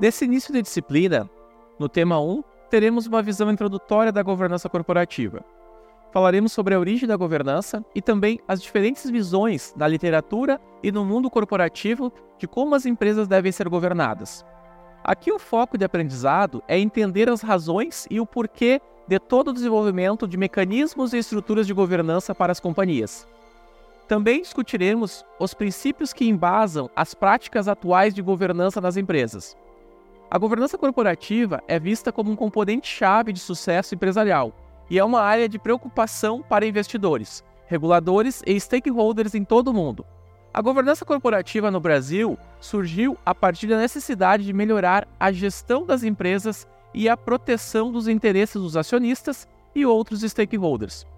Nesse início de disciplina, no tema 1, teremos uma visão introdutória da governança corporativa. Falaremos sobre a origem da governança e também as diferentes visões na literatura e no mundo corporativo de como as empresas devem ser governadas. Aqui o foco de aprendizado é entender as razões e o porquê de todo o desenvolvimento de mecanismos e estruturas de governança para as companhias. Também discutiremos os princípios que embasam as práticas atuais de governança nas empresas. A governança corporativa é vista como um componente-chave de sucesso empresarial e é uma área de preocupação para investidores, reguladores e stakeholders em todo o mundo. A governança corporativa no Brasil surgiu a partir da necessidade de melhorar a gestão das empresas e a proteção dos interesses dos acionistas e outros stakeholders.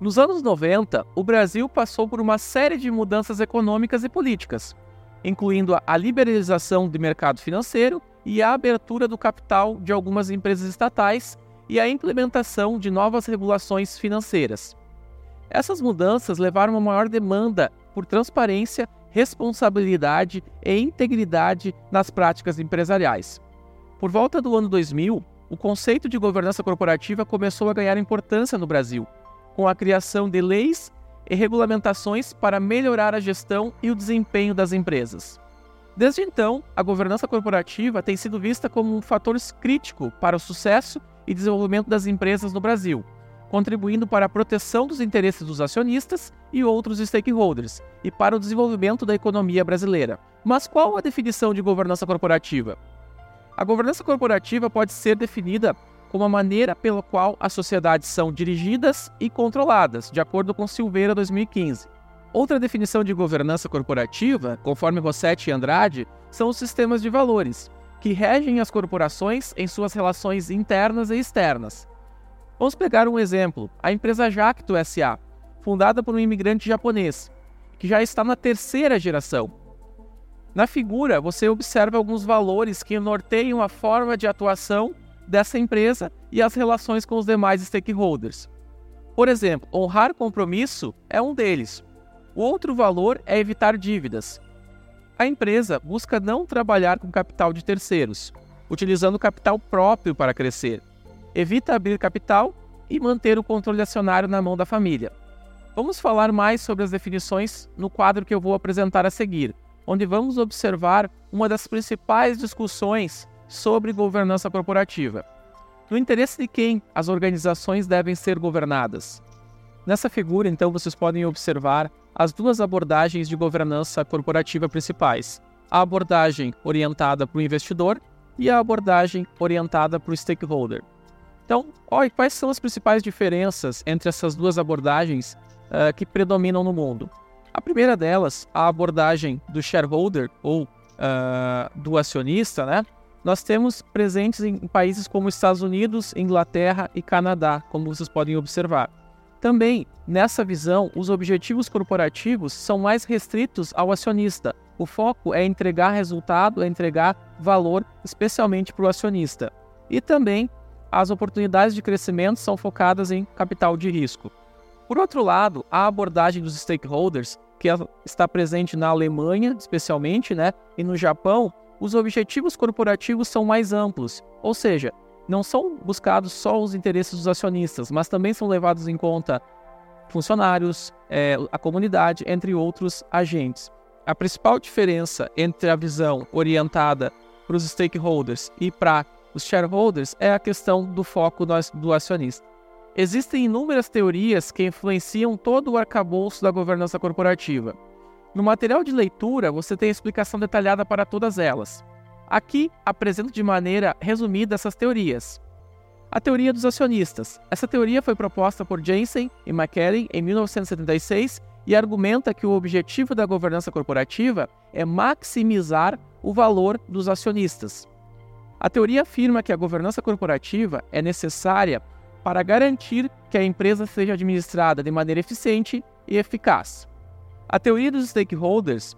Nos anos 90, o Brasil passou por uma série de mudanças econômicas e políticas, incluindo a liberalização do mercado financeiro e a abertura do capital de algumas empresas estatais e a implementação de novas regulações financeiras. Essas mudanças levaram a maior demanda por transparência, responsabilidade e integridade nas práticas empresariais. Por volta do ano 2000, o conceito de governança corporativa começou a ganhar importância no Brasil, com a criação de leis e regulamentações para melhorar a gestão e o desempenho das empresas. Desde então, a governança corporativa tem sido vista como um fator crítico para o sucesso e desenvolvimento das empresas no Brasil, contribuindo para a proteção dos interesses dos acionistas e outros stakeholders e para o desenvolvimento da economia brasileira. Mas qual a definição de governança corporativa? A governança corporativa pode ser definida como a maneira pela qual as sociedades são dirigidas e controladas, de acordo com Silveira 2015. Outra definição de governança corporativa, conforme Rossetti e Andrade, são os sistemas de valores, que regem as corporações em suas relações internas e externas, Vamos pegar um exemplo: a empresa Jacto SA, fundada por um imigrante japonês, que já está na terceira geração. Na figura, você observa alguns valores que norteiam a forma de atuação dessa empresa e as relações com os demais stakeholders. Por exemplo, honrar compromisso é um deles. O outro valor é evitar dívidas. A empresa busca não trabalhar com capital de terceiros, utilizando capital próprio para crescer evita abrir capital e manter o controle acionário na mão da família. Vamos falar mais sobre as definições no quadro que eu vou apresentar a seguir, onde vamos observar uma das principais discussões sobre governança corporativa. No interesse de quem as organizações devem ser governadas. Nessa figura, então, vocês podem observar as duas abordagens de governança corporativa principais: a abordagem orientada para o investidor e a abordagem orientada para o stakeholder. Então, olha, quais são as principais diferenças entre essas duas abordagens uh, que predominam no mundo? A primeira delas, a abordagem do shareholder ou uh, do acionista, né? Nós temos presentes em países como Estados Unidos, Inglaterra e Canadá, como vocês podem observar. Também, nessa visão, os objetivos corporativos são mais restritos ao acionista. O foco é entregar resultado, é entregar valor, especialmente para o acionista. E também as oportunidades de crescimento são focadas em capital de risco. Por outro lado, a abordagem dos stakeholders, que está presente na Alemanha, especialmente, né, e no Japão, os objetivos corporativos são mais amplos, ou seja, não são buscados só os interesses dos acionistas, mas também são levados em conta funcionários, é, a comunidade, entre outros agentes. A principal diferença entre a visão orientada para os stakeholders e para os shareholders é a questão do foco do acionista. Existem inúmeras teorias que influenciam todo o arcabouço da governança corporativa. No material de leitura, você tem explicação detalhada para todas elas. Aqui apresento de maneira resumida essas teorias. A teoria dos acionistas. Essa teoria foi proposta por Jensen e McKellen em 1976 e argumenta que o objetivo da governança corporativa é maximizar o valor dos acionistas. A teoria afirma que a governança corporativa é necessária para garantir que a empresa seja administrada de maneira eficiente e eficaz. A teoria dos stakeholders,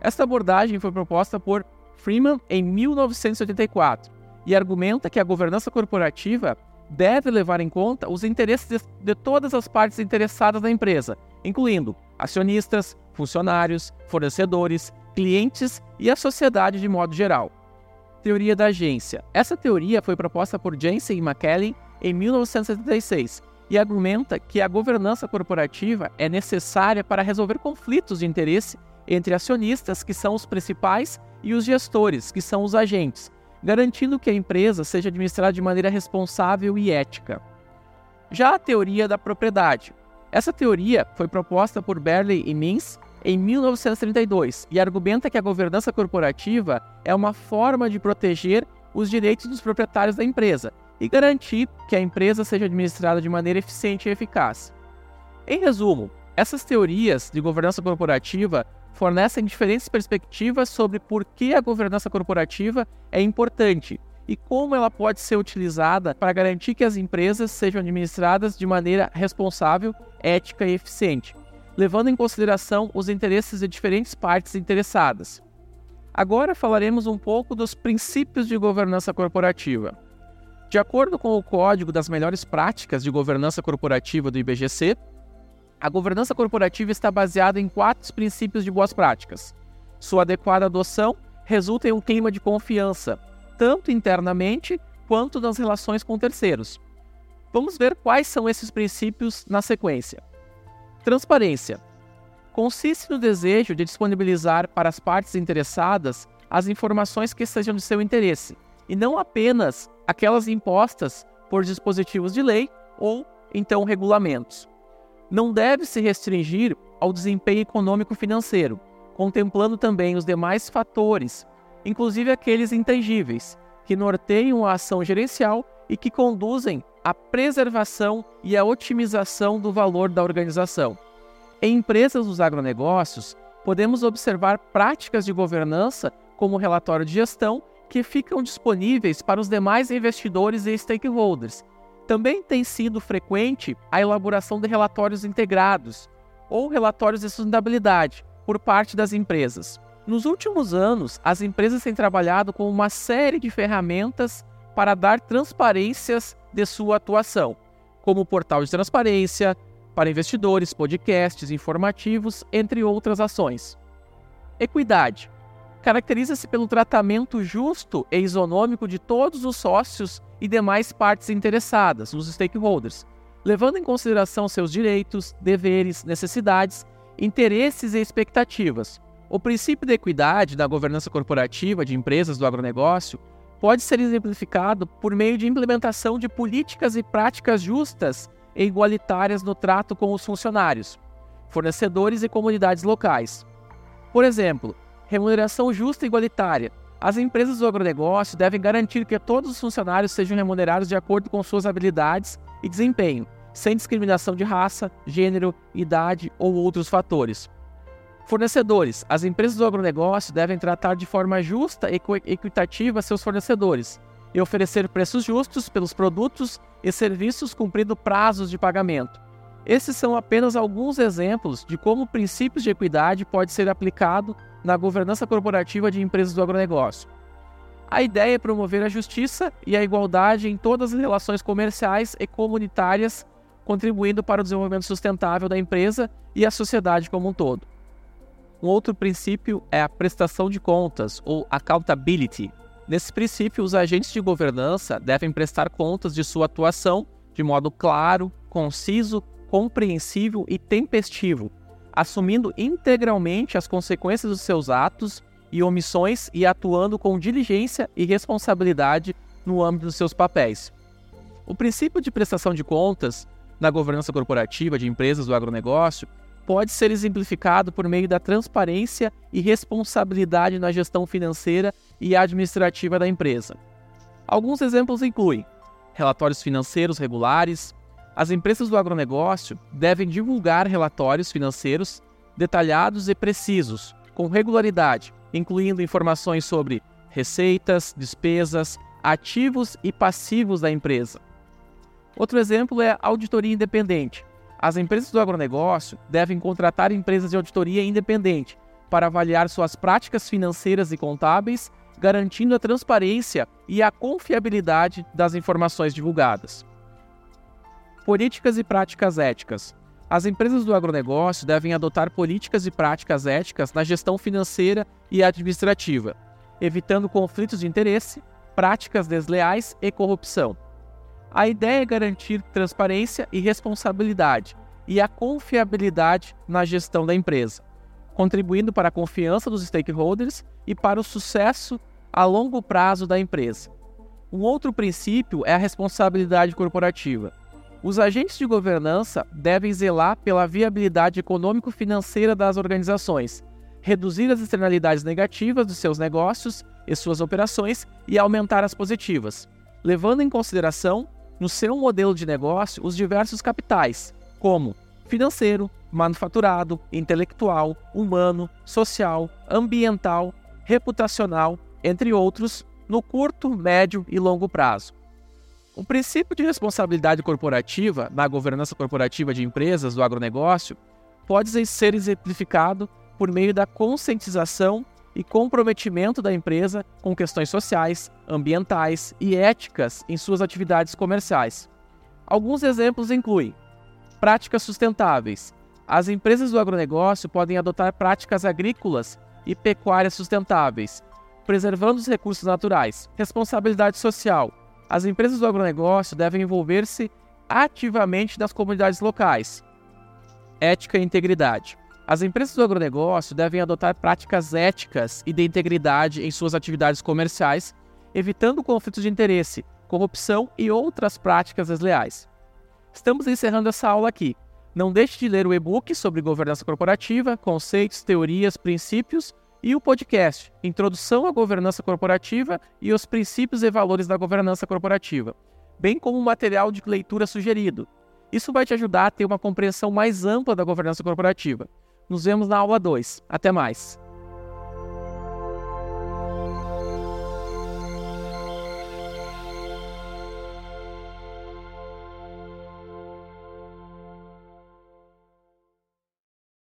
esta abordagem foi proposta por Freeman em 1984 e argumenta que a governança corporativa deve levar em conta os interesses de todas as partes interessadas na empresa, incluindo acionistas, funcionários, fornecedores, clientes e a sociedade de modo geral. Teoria da agência. Essa teoria foi proposta por Jensen e McKellen em 1976 e argumenta que a governança corporativa é necessária para resolver conflitos de interesse entre acionistas, que são os principais, e os gestores, que são os agentes, garantindo que a empresa seja administrada de maneira responsável e ética. Já a teoria da propriedade. Essa teoria foi proposta por Berley e Mintz em 1932 e argumenta que a governança corporativa é uma forma de proteger os direitos dos proprietários da empresa e garantir que a empresa seja administrada de maneira eficiente e eficaz. Em resumo, essas teorias de governança corporativa fornecem diferentes perspectivas sobre por que a governança corporativa é importante e como ela pode ser utilizada para garantir que as empresas sejam administradas de maneira responsável, ética e eficiente, levando em consideração os interesses de diferentes partes interessadas. Agora falaremos um pouco dos princípios de governança corporativa. De acordo com o Código das Melhores Práticas de Governança Corporativa do IBGC, a governança corporativa está baseada em quatro princípios de boas práticas. Sua adequada adoção resulta em um clima de confiança, tanto internamente quanto nas relações com terceiros. Vamos ver quais são esses princípios na sequência. Transparência consiste no desejo de disponibilizar para as partes interessadas as informações que sejam de seu interesse, e não apenas aquelas impostas por dispositivos de lei ou então regulamentos não deve se restringir ao desempenho econômico-financeiro, contemplando também os demais fatores, inclusive aqueles intangíveis, que norteiam a ação gerencial e que conduzem à preservação e à otimização do valor da organização. Em empresas dos agronegócios, podemos observar práticas de governança, como o relatório de gestão, que ficam disponíveis para os demais investidores e stakeholders, também tem sido frequente a elaboração de relatórios integrados ou relatórios de sustentabilidade por parte das empresas. Nos últimos anos, as empresas têm trabalhado com uma série de ferramentas para dar transparências de sua atuação, como o portal de transparência para investidores, podcasts informativos, entre outras ações. Equidade caracteriza-se pelo tratamento justo e isonômico de todos os sócios e demais partes interessadas, os stakeholders, levando em consideração seus direitos, deveres, necessidades, interesses e expectativas. O princípio da equidade na governança corporativa de empresas do agronegócio pode ser exemplificado por meio de implementação de políticas e práticas justas e igualitárias no trato com os funcionários, fornecedores e comunidades locais. Por exemplo, remuneração justa e igualitária. As empresas do agronegócio devem garantir que todos os funcionários sejam remunerados de acordo com suas habilidades e desempenho, sem discriminação de raça, gênero, idade ou outros fatores. Fornecedores: As empresas do agronegócio devem tratar de forma justa e equitativa seus fornecedores e oferecer preços justos pelos produtos e serviços cumprindo prazos de pagamento. Esses são apenas alguns exemplos de como princípios de equidade pode ser aplicado na governança corporativa de empresas do agronegócio. A ideia é promover a justiça e a igualdade em todas as relações comerciais e comunitárias, contribuindo para o desenvolvimento sustentável da empresa e a sociedade como um todo. Um outro princípio é a prestação de contas, ou accountability. Nesse princípio, os agentes de governança devem prestar contas de sua atuação de modo claro, conciso, compreensível e tempestivo, assumindo integralmente as consequências dos seus atos e omissões e atuando com diligência e responsabilidade no âmbito dos seus papéis. O princípio de prestação de contas na governança corporativa de empresas do agronegócio pode ser exemplificado por meio da transparência e responsabilidade na gestão financeira e administrativa da empresa. Alguns exemplos incluem relatórios financeiros regulares, as empresas do agronegócio devem divulgar relatórios financeiros detalhados e precisos, com regularidade, incluindo informações sobre receitas, despesas, ativos e passivos da empresa. Outro exemplo é a auditoria independente. As empresas do agronegócio devem contratar empresas de auditoria independente para avaliar suas práticas financeiras e contábeis, garantindo a transparência e a confiabilidade das informações divulgadas. Políticas e práticas éticas. As empresas do agronegócio devem adotar políticas e práticas éticas na gestão financeira e administrativa, evitando conflitos de interesse, práticas desleais e corrupção. A ideia é garantir transparência e responsabilidade e a confiabilidade na gestão da empresa, contribuindo para a confiança dos stakeholders e para o sucesso a longo prazo da empresa. Um outro princípio é a responsabilidade corporativa. Os agentes de governança devem zelar pela viabilidade econômico-financeira das organizações, reduzir as externalidades negativas dos seus negócios e suas operações e aumentar as positivas, levando em consideração, no seu modelo de negócio, os diversos capitais, como financeiro, manufaturado, intelectual, humano, social, ambiental, reputacional, entre outros, no curto, médio e longo prazo. O princípio de responsabilidade corporativa na governança corporativa de empresas do agronegócio pode ser exemplificado por meio da conscientização e comprometimento da empresa com questões sociais, ambientais e éticas em suas atividades comerciais. Alguns exemplos incluem práticas sustentáveis. As empresas do agronegócio podem adotar práticas agrícolas e pecuárias sustentáveis, preservando os recursos naturais. Responsabilidade social. As empresas do agronegócio devem envolver-se ativamente nas comunidades locais. Ética e integridade. As empresas do agronegócio devem adotar práticas éticas e de integridade em suas atividades comerciais, evitando conflitos de interesse, corrupção e outras práticas desleais. Estamos encerrando essa aula aqui. Não deixe de ler o e-book sobre governança corporativa, conceitos, teorias, princípios e o podcast Introdução à Governança Corporativa e os Princípios e Valores da Governança Corporativa, bem como um material de leitura sugerido. Isso vai te ajudar a ter uma compreensão mais ampla da governança corporativa. Nos vemos na aula 2. Até mais!